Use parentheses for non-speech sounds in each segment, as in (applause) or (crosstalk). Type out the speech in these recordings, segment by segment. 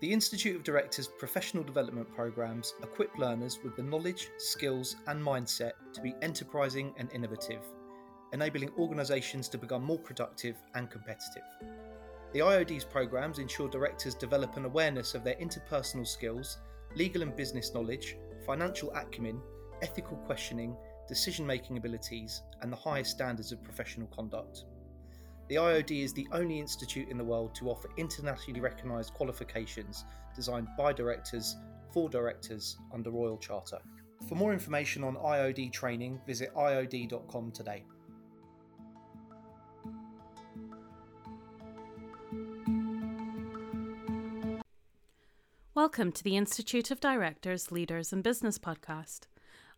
The Institute of Directors professional development programs equip learners with the knowledge, skills, and mindset to be enterprising and innovative, enabling organisations to become more productive and competitive. The IOD's programs ensure directors develop an awareness of their interpersonal skills, legal and business knowledge, financial acumen, ethical questioning, decision making abilities, and the highest standards of professional conduct. The IOD is the only institute in the world to offer internationally recognised qualifications designed by directors for directors under Royal Charter. For more information on IOD training, visit iod.com today. Welcome to the Institute of Directors, Leaders and Business podcast,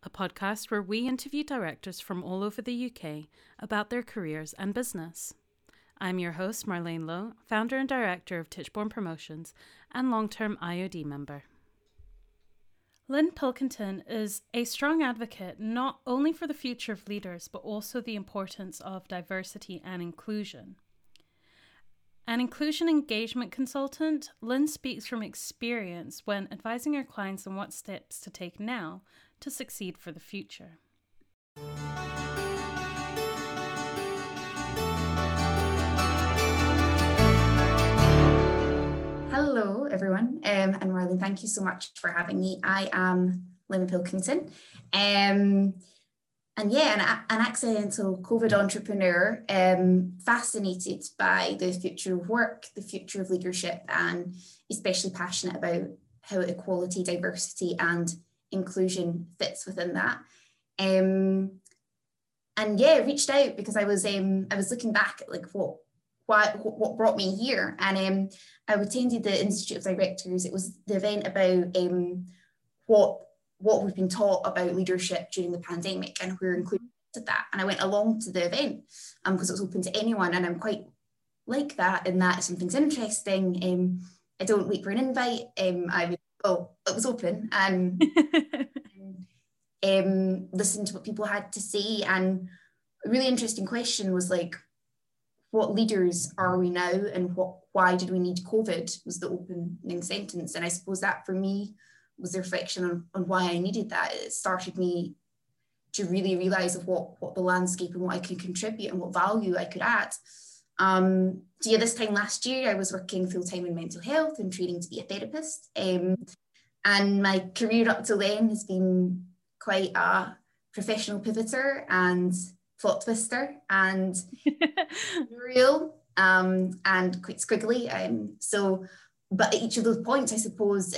a podcast where we interview directors from all over the UK about their careers and business. I'm your host, Marlene Lowe, founder and director of Tichborne Promotions and long term IOD member. Lynn Pilkington is a strong advocate not only for the future of leaders, but also the importance of diversity and inclusion. An inclusion engagement consultant, Lynn speaks from experience when advising her clients on what steps to take now to succeed for the future. Hello, everyone, um, and Marlene, thank you so much for having me. I am Lynn Pilkington, um, and yeah, an, an, accidental COVID entrepreneur, um, fascinated by the future of work, the future of leadership, and especially passionate about how equality, diversity, and inclusion fits within that. Um, and yeah, reached out because I was um, I was looking back at like what what what brought me here. And um, I attended the Institute of Directors. It was the event about um, what what we've been taught about leadership during the pandemic, and we're included that. And I went along to the event um, because it was open to anyone, and I'm quite like that in that if something's interesting, um, I don't wait for an invite. Um, I would oh, it was open and, and (laughs) um, listen to what people had to say. And a really interesting question was like, what leaders are we now and what why did we need COVID was the opening sentence. And I suppose that for me was the reflection on, on why I needed that. It started me to really realize of what, what the landscape and what I could contribute and what value I could add. Um, so yeah, this time last year, I was working full time in mental health and training to be a therapist. Um, and my career up till then has been quite a professional pivoter and plot twister and (laughs) real um, and quite squiggly. Um, so, but at each of those points, I suppose,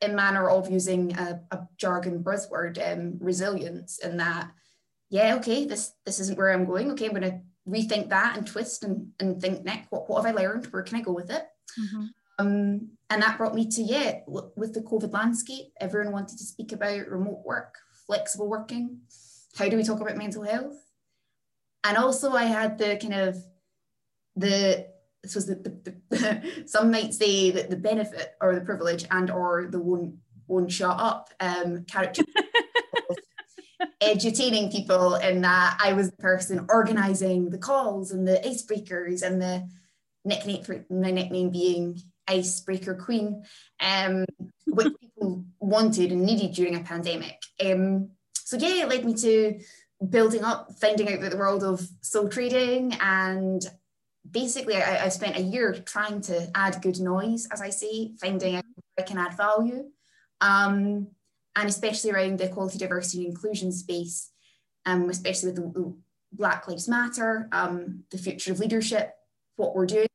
in manner of using a, a jargon buzzword, um, resilience, and that, yeah, okay, this this isn't where I'm going. Okay, I'm going to rethink that and twist and, and think, Nick, what, what have I learned? Where can I go with it? Mm-hmm. Um, and that brought me to, yeah, with the COVID landscape, everyone wanted to speak about remote work, flexible working. How do we talk about mental health? And also, I had the kind of the this was the, the, the (laughs) some might say that the benefit or the privilege and or the one won't shut up um, character (laughs) edutaining people in that I was the person organizing the calls and the icebreakers and the nickname for my nickname being icebreaker queen, um, which people wanted and needed during a pandemic. Um, so yeah, it led me to building up, finding out about the world of sole trading and basically I, spent a year trying to add good noise, as I say, finding out where I can add value. Um, and especially around the equality, diversity, and inclusion space, um, especially with the, the Black Lives Matter, um, the future of leadership, what we're doing.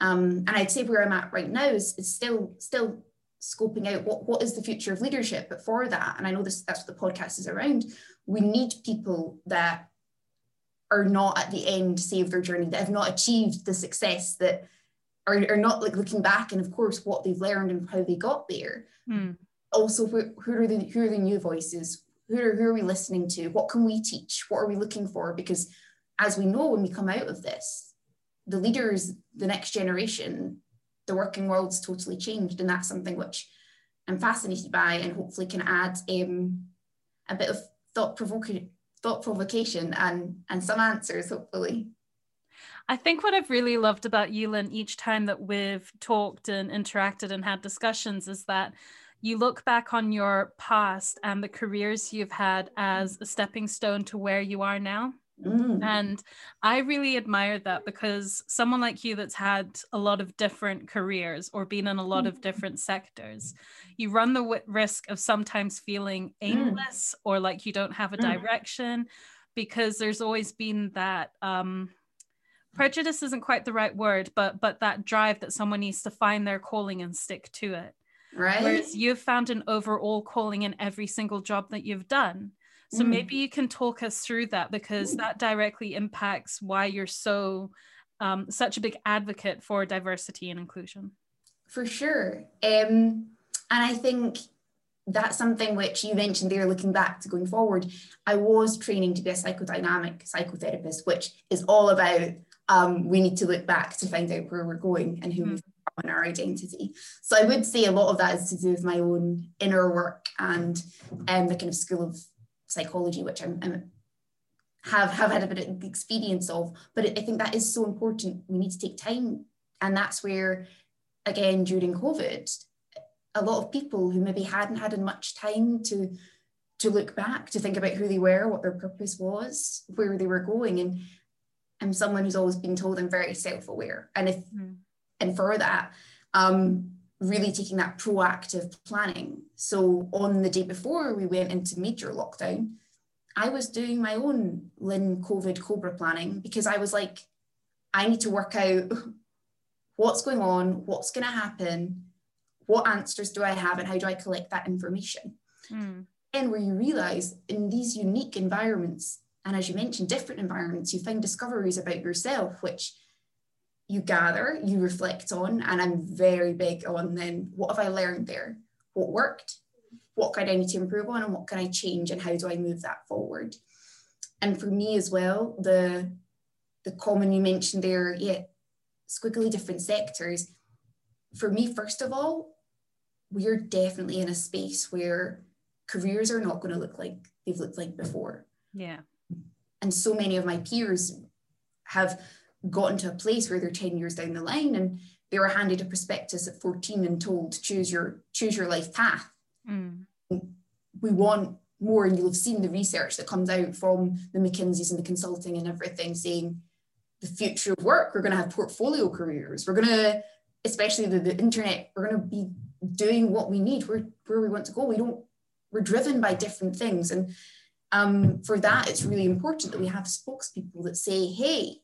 Um, and I'd say where I'm at right now is, is still still scoping out what, what is the future of leadership. But for that, and I know this that's what the podcast is around, we need people that are not at the end say of their journey, that have not achieved the success that are, are not like looking back and of course what they've learned and how they got there. Mm. Also, who, who are the who are the new voices? Who are, who are we listening to? What can we teach? What are we looking for? Because as we know, when we come out of this, the leaders, the next generation, the working world's totally changed. And that's something which I'm fascinated by and hopefully can add um, a bit of thought provoking thought provocation and and some answers hopefully I think what I've really loved about you, Lynn, each time that we've talked and interacted and had discussions is that you look back on your past and the careers you've had as a stepping stone to where you are now. Mm. And I really admired that because someone like you that's had a lot of different careers or been in a lot of mm. different sectors, you run the w- risk of sometimes feeling mm. aimless mm. or like you don't have a mm. direction because there's always been that um, prejudice isn't quite the right word, but but that drive that someone needs to find their calling and stick to it. Right. Whereas you've found an overall calling in every single job that you've done. So mm. maybe you can talk us through that because that directly impacts why you're so um, such a big advocate for diversity and inclusion. For sure. Um, and I think that's something which you mentioned there, looking back to going forward. I was training to be a psychodynamic psychotherapist, which is all about um, we need to look back to find out where we're going and who mm. we've and our identity. So I would say a lot of that is to do with my own inner work and um, the kind of school of psychology, which I'm, I'm have have had a bit of experience of. But I think that is so important. We need to take time, and that's where, again, during COVID, a lot of people who maybe hadn't had much time to to look back to think about who they were, what their purpose was, where they were going, and I'm someone who's always been told I'm very self-aware, and if mm. and for that. Um, really taking that proactive planning. So on the day before we went into major lockdown, I was doing my own Lynn COVID Cobra planning because I was like, I need to work out (laughs) what's going on, what's going to happen, what answers do I have, and how do I collect that information. Mm. And where you realize in these unique environments, and as you mentioned, different environments, you find discoveries about yourself, which you gather, you reflect on, and I'm very big on then what have I learned there? What worked? What can I need to improve on, and what can I change, and how do I move that forward? And for me as well, the the common you mentioned there, yeah, squiggly different sectors. For me, first of all, we're definitely in a space where careers are not going to look like they've looked like before. Yeah. And so many of my peers have gotten to a place where they're 10 years down the line and they were handed a prospectus at 14 and told choose your choose your life path. Mm. we want more and you'll have seen the research that comes out from the McKinseys and the consulting and everything saying the future of work we're going to have portfolio careers. We're going to especially the, the internet we're going to be doing what we need where, where we want to go. We don't we're driven by different things. And um, for that it's really important that we have spokespeople that say hey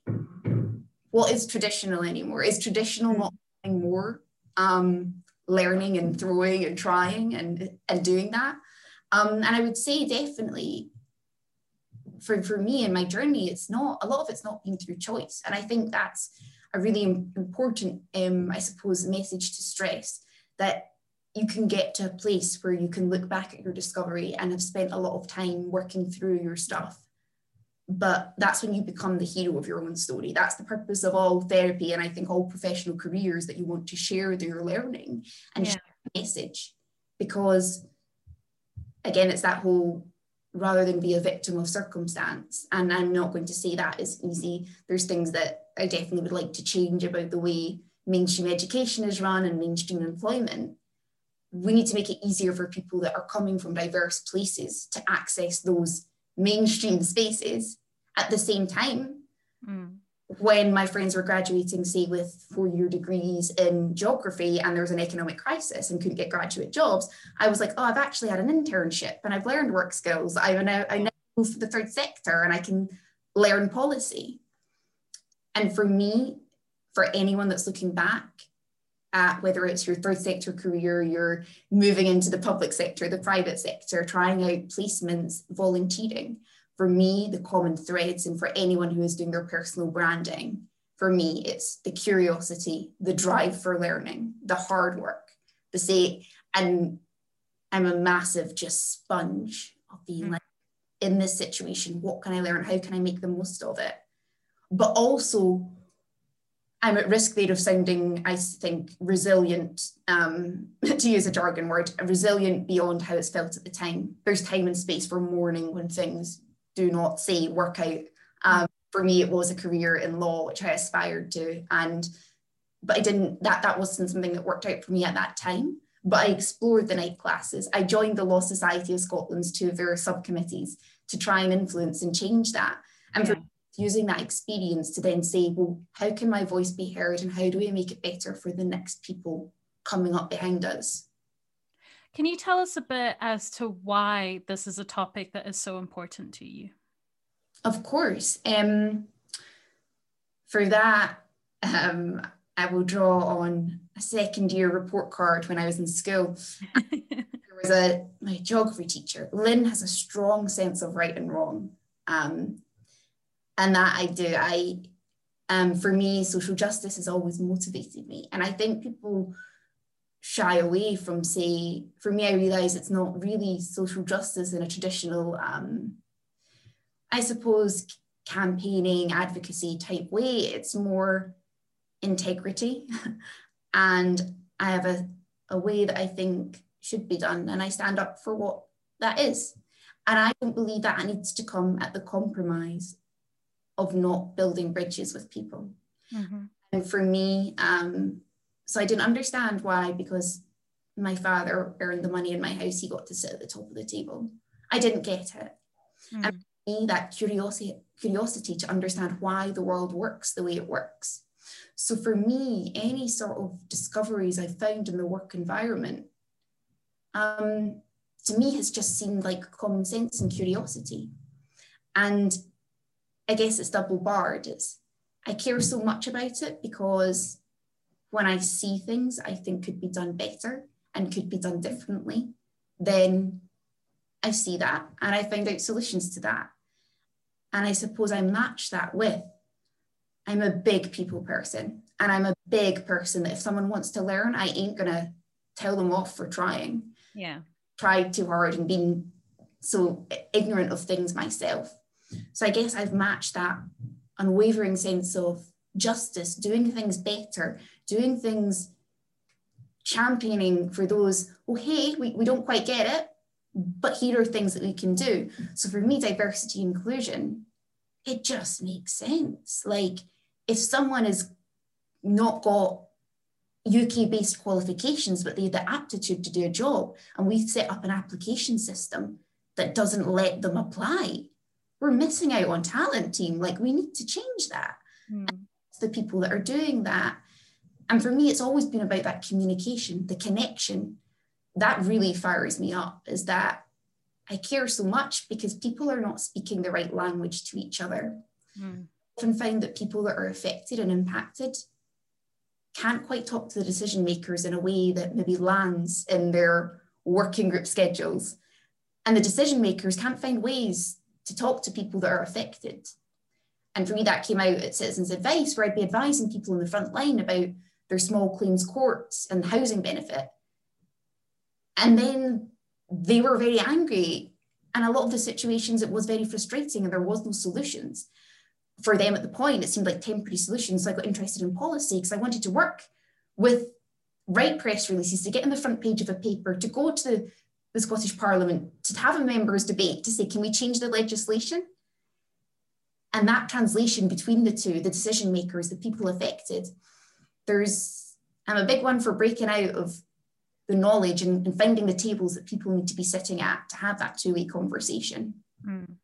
what is traditional anymore? Is traditional not more um, learning and throwing and trying and, and doing that? Um, and I would say definitely for, for me and my journey, it's not, a lot of it's not been through choice. And I think that's a really important, um, I suppose, message to stress that you can get to a place where you can look back at your discovery and have spent a lot of time working through your stuff but that's when you become the hero of your own story. That's the purpose of all therapy and i think all professional careers that you want to share your learning and yeah. message. Because again it's that whole rather than be a victim of circumstance and i'm not going to say that is easy. There's things that i definitely would like to change about the way mainstream education is run and mainstream employment. We need to make it easier for people that are coming from diverse places to access those mainstream spaces at the same time. Mm. When my friends were graduating, say, with four year degrees in geography, and there was an economic crisis and couldn't get graduate jobs, I was like, oh, I've actually had an internship and I've learned work skills. I now, I now move to the third sector and I can learn policy. And for me, for anyone that's looking back, at whether it's your third sector career, you're moving into the public sector, the private sector, trying out placements, volunteering. For me, the common threads, and for anyone who is doing their personal branding, for me, it's the curiosity, the drive for learning, the hard work, the say, and I'm a massive just sponge of being mm. like, in this situation, what can I learn? How can I make the most of it? But also I'm at risk there of sounding, I think, resilient, um, (laughs) to use a jargon word, resilient beyond how it's felt at the time. There's time and space for mourning when things do not say work out. Um, for me, it was a career in law, which I aspired to. And but I didn't that that wasn't something that worked out for me at that time. But I explored the night classes. I joined the Law Society of Scotland's two of their subcommittees to try and influence and change that. And yeah. for using that experience to then say, well, how can my voice be heard and how do we make it better for the next people coming up behind us? Can you tell us a bit as to why this is a topic that is so important to you? Of course. Um, for that, um, I will draw on a second year report card when I was in school. (laughs) there was a my geography teacher. Lynn has a strong sense of right and wrong. Um, and that I do. I um, for me, social justice has always motivated me. And I think people shy away from say, for me, I realize it's not really social justice in a traditional, um, I suppose, campaigning, advocacy type way. It's more integrity. (laughs) and I have a, a way that I think should be done. And I stand up for what that is. And I don't believe that needs to come at the compromise of not building bridges with people. Mm-hmm. And for me, um, so I didn't understand why, because my father earned the money in my house, he got to sit at the top of the table. I didn't get it. Mm-hmm. And for me, that curiosity, curiosity to understand why the world works the way it works. So for me, any sort of discoveries I found in the work environment, um, to me has just seemed like common sense and curiosity. And I guess it's double barred. It's I care so much about it because when I see things I think could be done better and could be done differently, then I see that and I find out solutions to that. And I suppose I match that with I'm a big people person and I'm a big person that if someone wants to learn, I ain't gonna tell them off for trying. Yeah. Tried too hard and being so ignorant of things myself. So I guess I've matched that unwavering sense of justice, doing things better, doing things championing for those, oh, hey, we, we don't quite get it, but here are things that we can do. So for me, diversity inclusion, it just makes sense. Like if someone has not got UK based qualifications, but they have the aptitude to do a job, and we set up an application system that doesn't let them apply, we're missing out on talent team. Like we need to change that. Mm. The people that are doing that. And for me, it's always been about that communication, the connection. That really fires me up is that I care so much because people are not speaking the right language to each other. Mm. I often find that people that are affected and impacted can't quite talk to the decision makers in a way that maybe lands in their working group schedules. And the decision makers can't find ways to talk to people that are affected. And for me, that came out at Citizens Advice, where I'd be advising people on the front line about their small claims courts and housing benefit. And then they were very angry. And a lot of the situations, it was very frustrating and there was no solutions. For them at the point, it seemed like temporary solutions. So I got interested in policy because I wanted to work with write press releases to get on the front page of a paper, to go to the Scottish Parliament to have a members debate to say, can we change the legislation? And that translation between the two, the decision makers, the people affected, there's, I'm a big one for breaking out of the knowledge and, and finding the tables that people need to be sitting at to have that two-way conversation. Mm.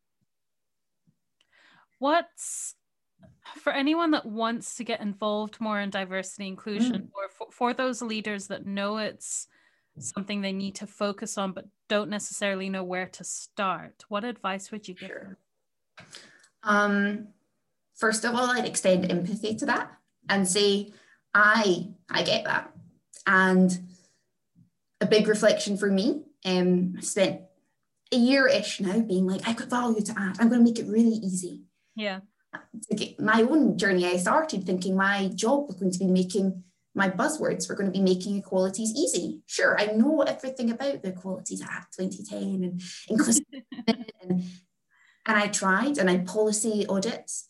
What's for anyone that wants to get involved more in diversity inclusion mm. or for, for those leaders that know it's something they need to focus on but don't necessarily know where to start. What advice would you give sure. them? Um, first of all i'd extend empathy to that and say i i get that. And a big reflection for me um, i spent a year-ish now being like i've got value to add. I'm going to make it really easy. Yeah. My own journey i started thinking my job was going to be making my buzzwords were going to be making equalities easy. Sure, I know everything about the Equalities Act 2010 and (laughs) inclusive. and, and I tried and I policy audits.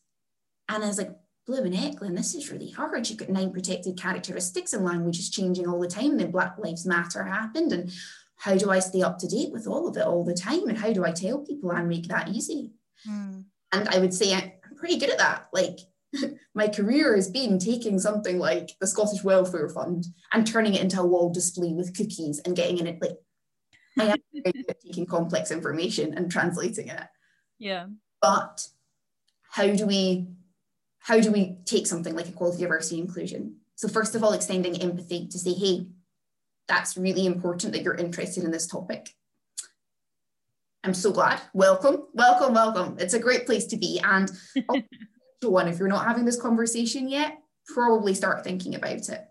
And I was like, blooming Eklund, this is really hard. You've got nine protected characteristics and language is changing all the time. And then Black Lives Matter happened. And how do I stay up to date with all of it all the time? And how do I tell people and make that easy? Mm. And I would say I'm pretty good at that. Like (laughs) my career has been taking something like the Scottish Welfare Fund and turning it into a wall display with cookies and getting in it like I am taking complex information and translating it. Yeah. But how do we how do we take something like equality, diversity, inclusion? So first of all, extending empathy to say, hey, that's really important that you're interested in this topic. I'm so glad. Welcome, welcome, welcome. It's a great place to be. And (laughs) one, if you're not having this conversation yet, probably start thinking about it.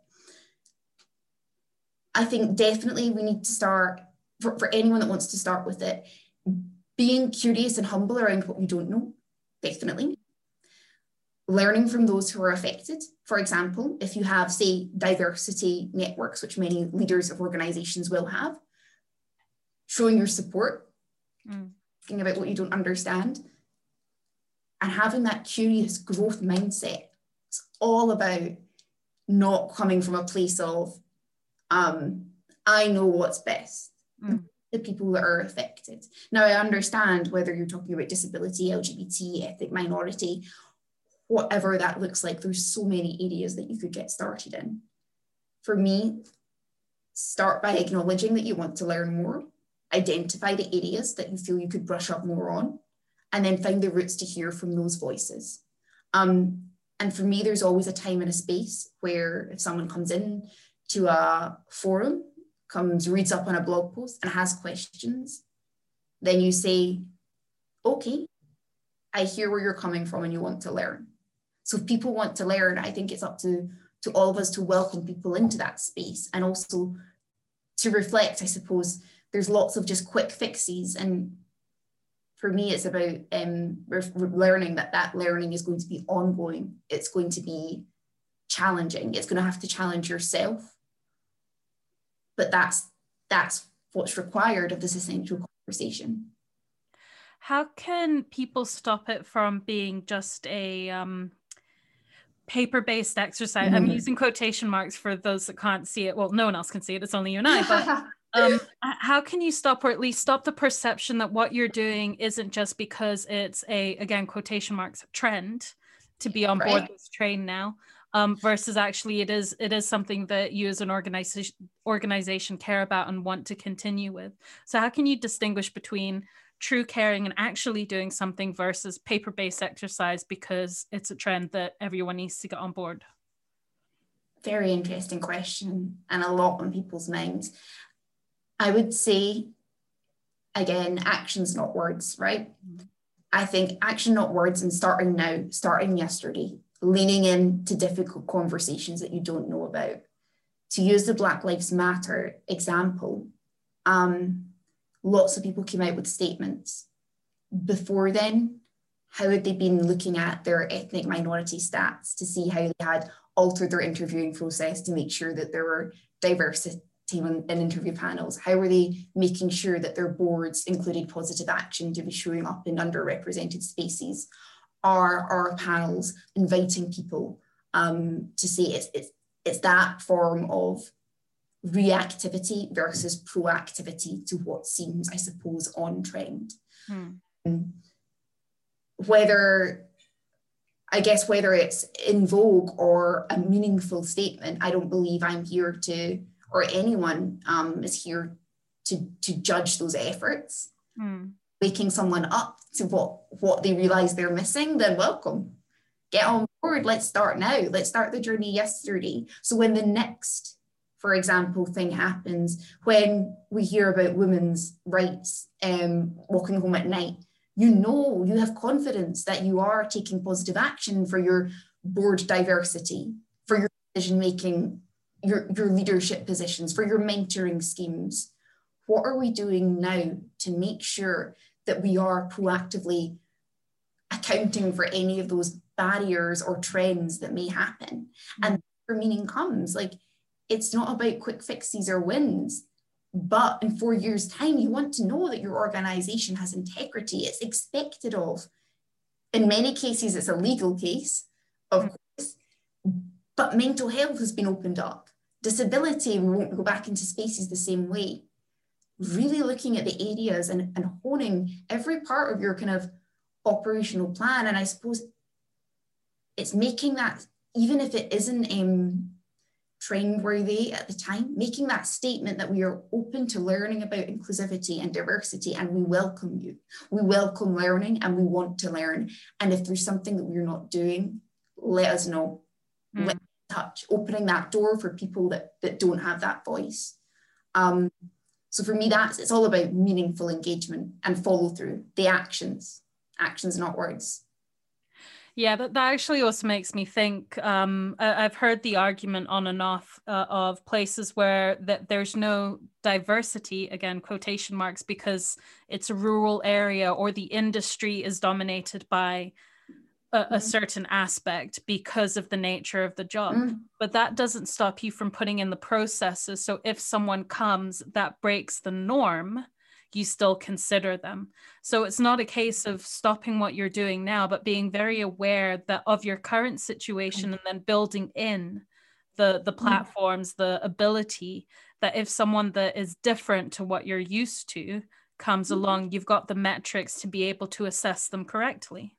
I think definitely we need to start, for, for anyone that wants to start with it, being curious and humble around what you don't know, definitely. Learning from those who are affected. For example, if you have, say, diversity networks, which many leaders of organizations will have, showing your support, mm. thinking about what you don't understand, and having that curious growth mindset. It's all about not coming from a place of, um, I know what's best. Mm. The people that are affected. Now, I understand whether you're talking about disability, LGBT, ethnic minority, whatever that looks like, there's so many areas that you could get started in. For me, start by acknowledging that you want to learn more, identify the areas that you feel you could brush up more on, and then find the roots to hear from those voices. Um, and for me, there's always a time and a space where if someone comes in to a forum, comes, reads up on a blog post and has questions, then you say, okay, I hear where you're coming from and you want to learn. So if people want to learn, I think it's up to, to all of us to welcome people into that space and also to reflect, I suppose, there's lots of just quick fixes and for me, it's about um, learning that that learning is going to be ongoing. It's going to be challenging. It's going to have to challenge yourself. But that's that's what's required of this essential conversation. How can people stop it from being just a um, paper-based exercise? Mm-hmm. I'm using quotation marks for those that can't see it. Well, no one else can see it. It's only you and I. But (laughs) um, how can you stop or at least stop the perception that what you're doing isn't just because it's a again quotation marks trend to be on board right. this train now um, versus actually it is it is something that you as an organization organization care about and want to continue with. So how can you distinguish between true caring and actually doing something versus paper-based exercise because it's a trend that everyone needs to get on board? Very interesting question and a lot on people's minds I would say, again, actions, not words, right? I think action, not words, and starting now, starting yesterday, leaning into difficult conversations that you don't know about. To use the Black Lives Matter example, um, lots of people came out with statements. Before then, how had they been looking at their ethnic minority stats to see how they had altered their interviewing process to make sure that there were team and, interview panels? How are they making sure that their boards included positive action to be showing up in underrepresented spaces? Are our panels inviting people um, to say it's, it's, it's that form of reactivity versus proactivity to what seems, I suppose, on trend? Hmm. Whether I guess whether it's in vogue or a meaningful statement, I don't believe I'm here to or anyone um, is here to, to judge those efforts. Mm. Waking someone up to what, what they realize they're missing, then welcome. Get on board. Let's start now. Let's start the journey yesterday. So when the next, for example, thing happens, when we hear about women's rights, um, walking home at night, you know, you have confidence that you are taking positive action for your board diversity, for your decision making your, your leadership positions, for your mentoring schemes. What are we doing now to make sure that we are proactively accounting for any of those barriers or trends that may happen? Mm-hmm. And for meaning comes like it's not about quick fixes or wins. But in four years' time, you want to know that your organization has integrity. It's expected of. In many cases, it's a legal case, of mm-hmm. course, but mental health has been opened up disability, we won't go back into spaces the same way. Really looking at the areas and, and honing every part of your kind of operational plan. And I suppose it's making that even if it isn't um, worthy at the time, making that statement that we are open to learning about inclusivity and diversity and we welcome you. We welcome learning and we want to learn. And if there's something that we're not doing, let us know. Touch, opening that door for people that, that don't have that voice. Um, so for me, that's it's all about meaningful engagement and follow through, the actions, actions, not words. Yeah, that, that actually also makes me think. Um, I, have heard the argument on and off uh, of places where that there's no diversity, again, quotation marks, because it's a rural area or the industry is dominated by a, a mm-hmm. certain aspect because of the nature of the job. Mm. But that doesn't stop you from putting in the processes. So if someone comes that breaks the norm, you still consider them. So it's not a case of stopping what you're doing now, but being very aware that of your current situation and then building in the the mm. platforms, the ability that if someone that is different to what you're used to comes mm-hmm. along, you've got the metrics to be able to assess them correctly.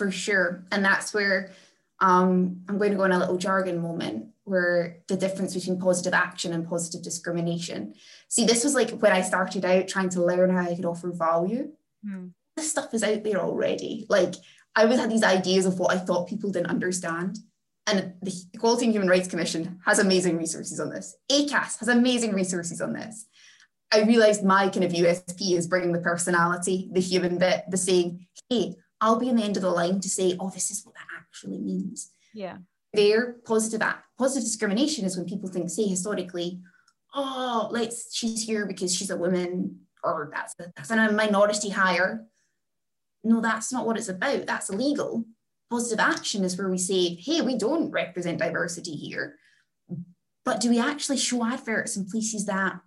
For sure. And that's where um, I'm going to go in a little jargon moment where the difference between positive action and positive discrimination. See, this was like when I started out trying to learn how I could offer value. Mm. This stuff is out there already. Like I always had these ideas of what I thought people didn't understand. And the Equality and Human Rights Commission has amazing resources on this. ACAS has amazing resources on this. I realized my kind of USP is bringing the personality, the human bit, the saying, hey, I'll be on the end of the line to say, oh, this is what that actually means. Yeah. There, positive act positive positive discrimination is when people think, say, historically, oh, let's she's here because she's a woman, or that's a, that's a minority hire. No, that's not what it's about. That's illegal. Positive action is where we say, hey, we don't represent diversity here. But do we actually show adverts in places that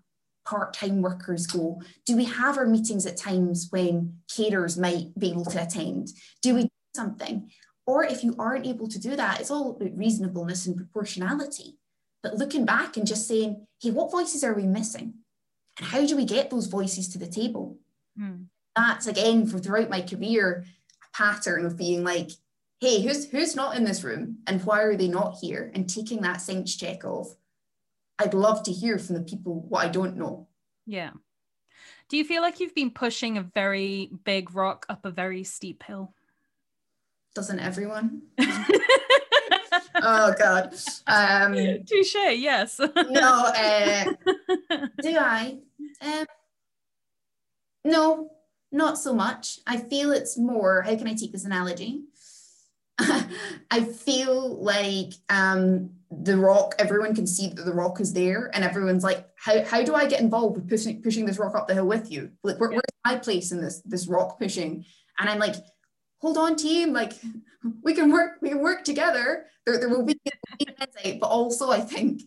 part-time workers go? Do we have our meetings at times when carers might be able to attend? Do we do something? Or if you aren't able to do that, it's all about reasonableness and proportionality. But looking back and just saying, hey, what voices are we missing? And how do we get those voices to the table? Mm. That's again for throughout my career, a pattern of being like, hey, who's who's not in this room and why are they not here? And taking that sense check of, I'd love to hear from the people what I don't know. Yeah. Do you feel like you've been pushing a very big rock up a very steep hill? doesn't everyone? (laughs) oh God. Um, Touche. Yes. no. Uh, do I? Um, no, not so much. I feel it's more. How can I take this analogy? (laughs) I feel like um, the rock. Everyone can see that the rock is there, and everyone's like, "How how do I get involved with pushing pushing this rock up the hill with you? Like, where, where's my place in this this rock pushing?" And I'm like, hold on team like (laughs) we can work we can work together there, there will be but also i think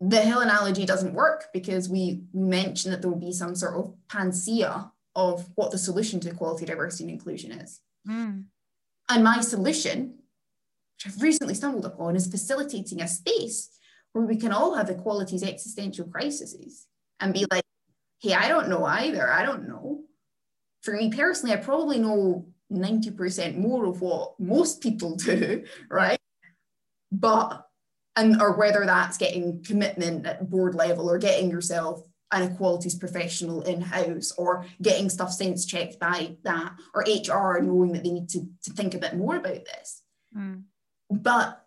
the hill analogy doesn't work because we, we mentioned that there will be some sort of panacea of what the solution to equality diversity and inclusion is mm. and my solution which i've recently stumbled upon is facilitating a space where we can all have equality's existential crises and be like hey i don't know either i don't know for me personally i probably know 90% more of what most people (laughs) do, right? But, and or whether that's getting commitment at board level or getting yourself an equalities professional in house or getting stuff sense checked by that or HR knowing that they need to, to think a bit more about this. Mm. But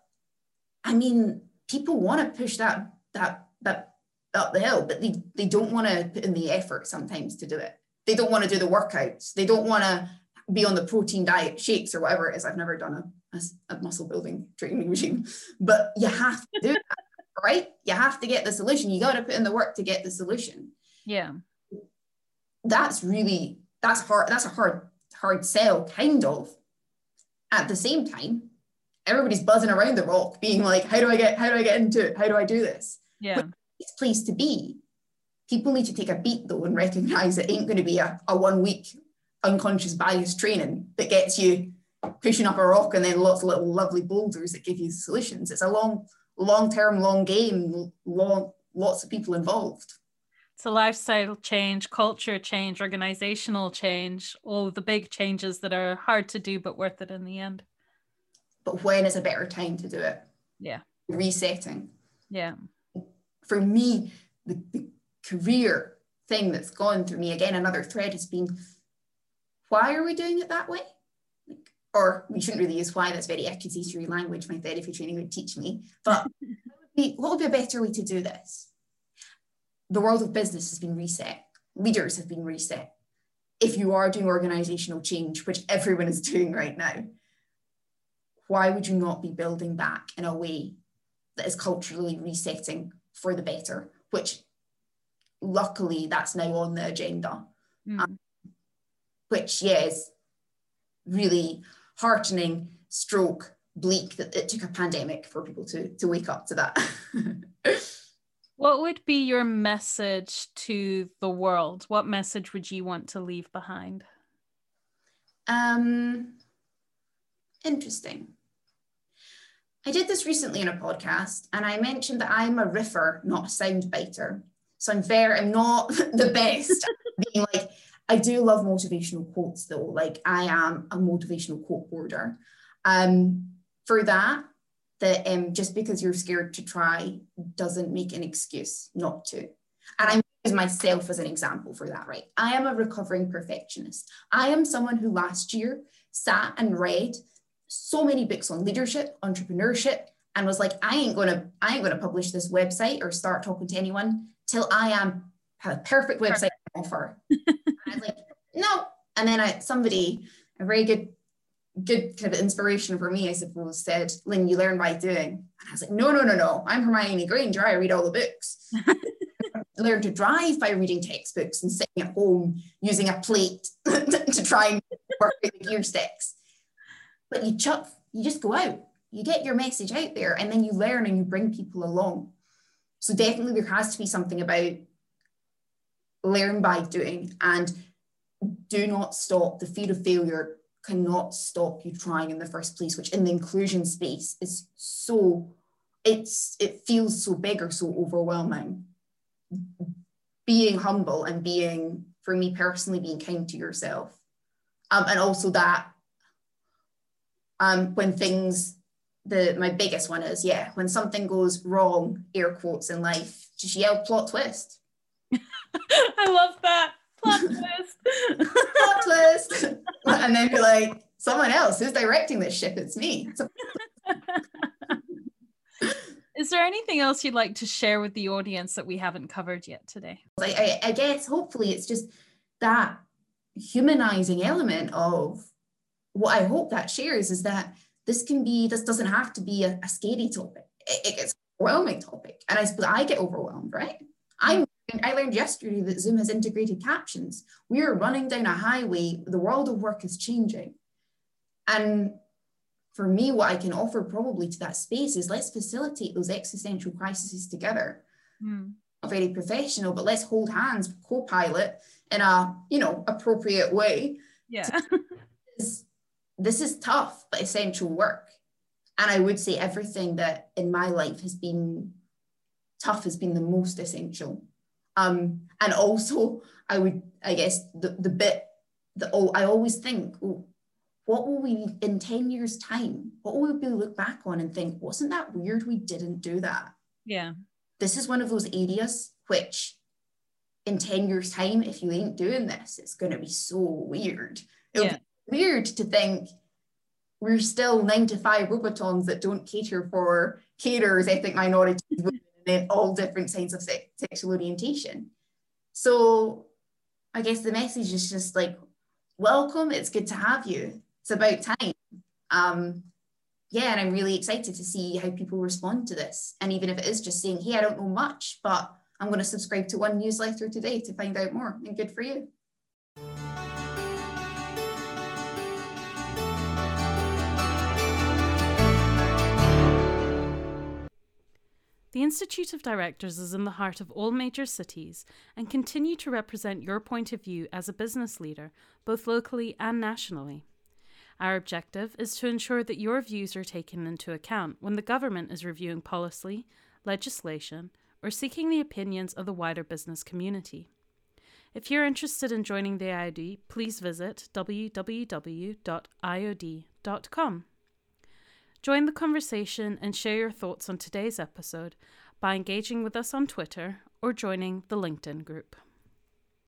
I mean, people want to push that that that up the hill, but they, they don't want to put in the effort sometimes to do it. They don't want to do the workouts. They don't want to be on the protein diet shakes or whatever it is. I've never done a, a, a muscle building training (laughs) regime, but you have to do that, right? You have to get the solution. You got to put in the work to get the solution. Yeah. That's really, that's hard. That's a hard, hard sell kind of. At the same time, everybody's buzzing around the rock being like, how do I get, how do I get into it? How do I do this? Yeah. It's place to be. People need to take a beat though and recognize it ain't going to be a, a one week unconscious bias training that gets you pushing up a rock and then lots of little lovely boulders that give you solutions. It's a long, long term, long game, long, lots of people involved. It's a lifestyle change, culture change, organizational change, all the big changes that are hard to do but worth it in the end. But when is a better time to do it? Yeah. Resetting. Yeah. For me, the, the career thing that's gone through me, again, another thread has been why are we doing it that way? Like, or we shouldn't really use why, that's very accusatory language, my therapy training would teach me. But what, would be, what would be a better way to do this? The world of business has been reset, leaders have been reset. If you are doing organizational change, which everyone is doing right now, why would you not be building back in a way that is culturally resetting for the better, which luckily that's now on the agenda. Mm. Um, which, yeah, is really heartening, stroke, bleak that it took a pandemic for people to, to wake up to that. (laughs) what would be your message to the world? What message would you want to leave behind? Um, interesting. I did this recently in a podcast and I mentioned that I'm a riffer, not a soundbiter. So I'm fair, I'm not (laughs) the best being like, I do love motivational quotes though. Like I am a motivational quote boarder. Um, for that, that um, just because you're scared to try doesn't make an excuse not to. And I'm use myself as an example for that, right? I am a recovering perfectionist. I am someone who last year sat and read so many books on leadership, entrepreneurship, and was like, I ain't gonna, I ain't gonna publish this website or start talking to anyone till I am have a perfect website offer. I was like, (laughs) no. And then I somebody, a very good, good kind of inspiration for me, I suppose, said, Lynn, you learn by doing. And I was like, no, no, no, no. I'm Hermione Granger. I read all the books. (laughs) learn to drive by reading textbooks and sitting at home using a plate (laughs) to try and work the gear sticks but you chuck, you just go out, you get your message out there, and then you learn and you bring people along. So definitely there has to be something about learn by doing and do not stop. The fear of failure cannot stop you trying in the first place, which in the inclusion space is so it's it feels so big or so overwhelming. Being humble and being, for me personally, being kind to yourself. Um, and also that um, when things the my biggest one is yeah when something goes wrong air quotes in life just yell plot twist. (laughs) I love that. Plot twist. (laughs) Plot twist. (laughs) And then be like someone else who's directing this ship? It's me. Is there anything else you'd like to share with the audience that we haven't covered yet today? I, I, I guess hopefully it's just that humanizing element of what I hope that shares is that this can be, this doesn't have to be a, a scary topic. It, it gets overwhelming topic. And I suppose I get overwhelmed, right? i I learned yesterday that Zoom has integrated captions. We are running down a highway. The world of work is changing. And for me, what I can offer probably to that space is let's facilitate those existential crises together. Mm. Not very professional, but let's hold hands, co-pilot in a you know appropriate way. Yeah. This is tough but essential work. And I would say everything that in my life has been tough has been the most essential. Um, and also, I would, I guess, the, the bit that oh, I always think, oh, what will we in 10 years' time? What will we look back on and think, wasn't that weird we didn't do that? Yeah. This is one of those areas which in 10 years' time, if you ain't doing this, it's going to be so weird. It'll yeah weird to think we're still nine to five robotons that don't cater for caterers, ethnic minorities, and all different kinds of se- sexual orientation. So I guess the message is just like, welcome, it's good to have you. It's about time. Um, yeah, and I'm really excited to see how people respond to this. And even if it is just saying, hey, I don't know much, but I'm going to subscribe to one newsletter today to find out more, and good for you. The Institute of Directors is in the heart of all major cities and continue to represent your point of view as a business leader, both locally and nationally. Our objective is to ensure that your views are taken into account when the government is reviewing policy, legislation, or seeking the opinions of the wider business community. If you're interested in joining the IOD, please visit www.iod.com. Join the conversation and share your thoughts on today's episode by engaging with us on Twitter or joining the LinkedIn group.